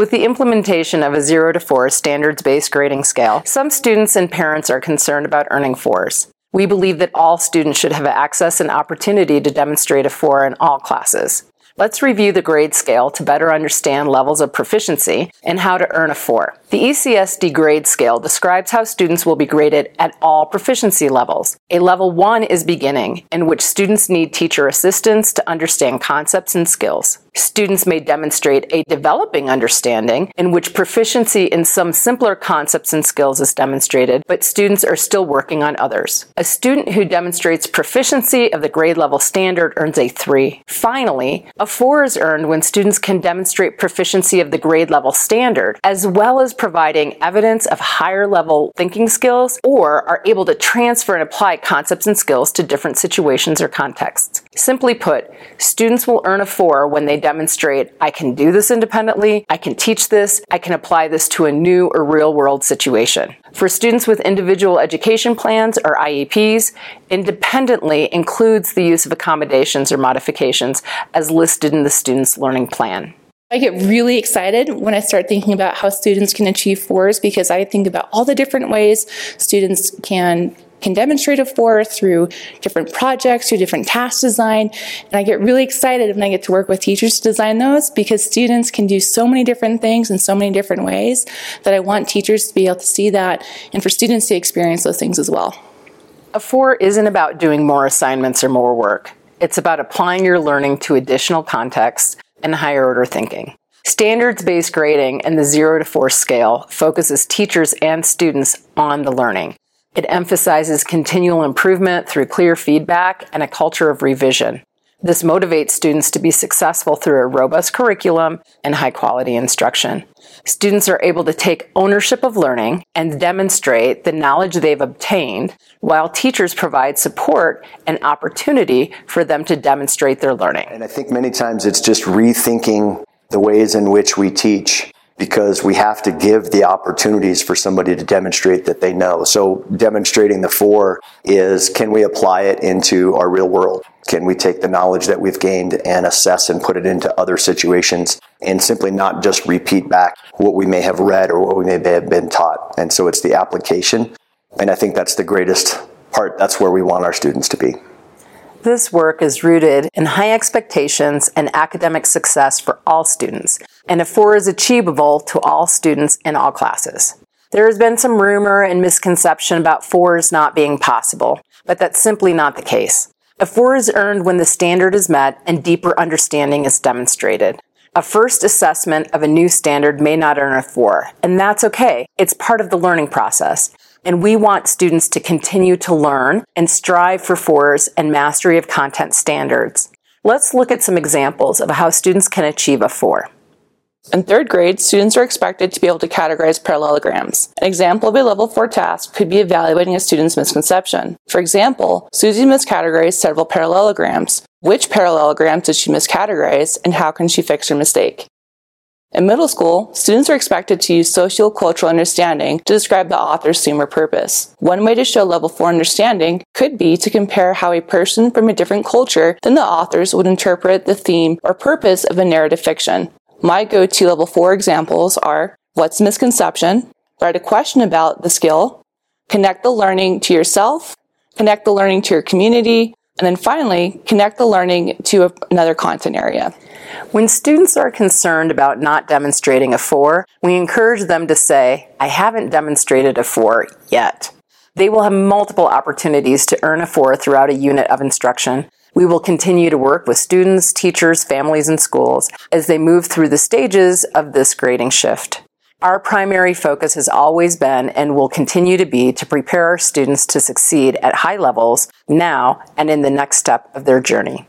With the implementation of a 0 to 4 standards based grading scale, some students and parents are concerned about earning fours. We believe that all students should have access and opportunity to demonstrate a 4 in all classes. Let's review the grade scale to better understand levels of proficiency and how to earn a 4. The ECSD grade scale describes how students will be graded at all proficiency levels. A level 1 is beginning, in which students need teacher assistance to understand concepts and skills. Students may demonstrate a developing understanding in which proficiency in some simpler concepts and skills is demonstrated, but students are still working on others. A student who demonstrates proficiency of the grade level standard earns a 3. Finally, a 4 is earned when students can demonstrate proficiency of the grade level standard, as well as providing evidence of higher level thinking skills or are able to transfer and apply concepts and skills to different situations or contexts. Simply put, students will earn a 4 when they demonstrate I can do this independently, I can teach this, I can apply this to a new or real world situation. For students with individual education plans or IEPs, independently includes the use of accommodations or modifications as listed in the student's learning plan. I get really excited when I start thinking about how students can achieve fours because I think about all the different ways students can can demonstrate a four through different projects, through different task design. And I get really excited when I get to work with teachers to design those because students can do so many different things in so many different ways that I want teachers to be able to see that and for students to experience those things as well. A four isn't about doing more assignments or more work. It's about applying your learning to additional contexts and higher order thinking. Standards based grading and the 0 to 4 scale focuses teachers and students on the learning. It emphasizes continual improvement through clear feedback and a culture of revision. This motivates students to be successful through a robust curriculum and high quality instruction. Students are able to take ownership of learning and demonstrate the knowledge they've obtained, while teachers provide support and opportunity for them to demonstrate their learning. And I think many times it's just rethinking the ways in which we teach because we have to give the opportunities for somebody to demonstrate that they know. So demonstrating the four is can we apply it into our real world? Can we take the knowledge that we've gained and assess and put it into other situations and simply not just repeat back what we may have read or what we may have been taught? And so it's the application. And I think that's the greatest part. That's where we want our students to be. This work is rooted in high expectations and academic success for all students, and a 4 is achievable to all students in all classes. There has been some rumor and misconception about 4s not being possible, but that's simply not the case. A 4 is earned when the standard is met and deeper understanding is demonstrated. A first assessment of a new standard may not earn a 4, and that's okay. It's part of the learning process. And we want students to continue to learn and strive for fours and mastery of content standards. Let's look at some examples of how students can achieve a four. In third grade, students are expected to be able to categorize parallelograms. An example of a level 4 task could be evaluating a student's misconception. For example, Susie miscategorized several parallelograms. Which parallelogram did she miscategorize and how can she fix her mistake? In middle school, students are expected to use socio-cultural understanding to describe the author's theme or purpose. One way to show level 4 understanding could be to compare how a person from a different culture than the authors would interpret the theme or purpose of a narrative fiction. My go-to level 4 examples are what's misconception, write a question about the skill, connect the learning to yourself, connect the learning to your community, and then finally, connect the learning to another content area. When students are concerned about not demonstrating a 4, we encourage them to say, I haven't demonstrated a 4 yet. They will have multiple opportunities to earn a 4 throughout a unit of instruction. We will continue to work with students, teachers, families, and schools as they move through the stages of this grading shift. Our primary focus has always been and will continue to be to prepare our students to succeed at high levels now and in the next step of their journey.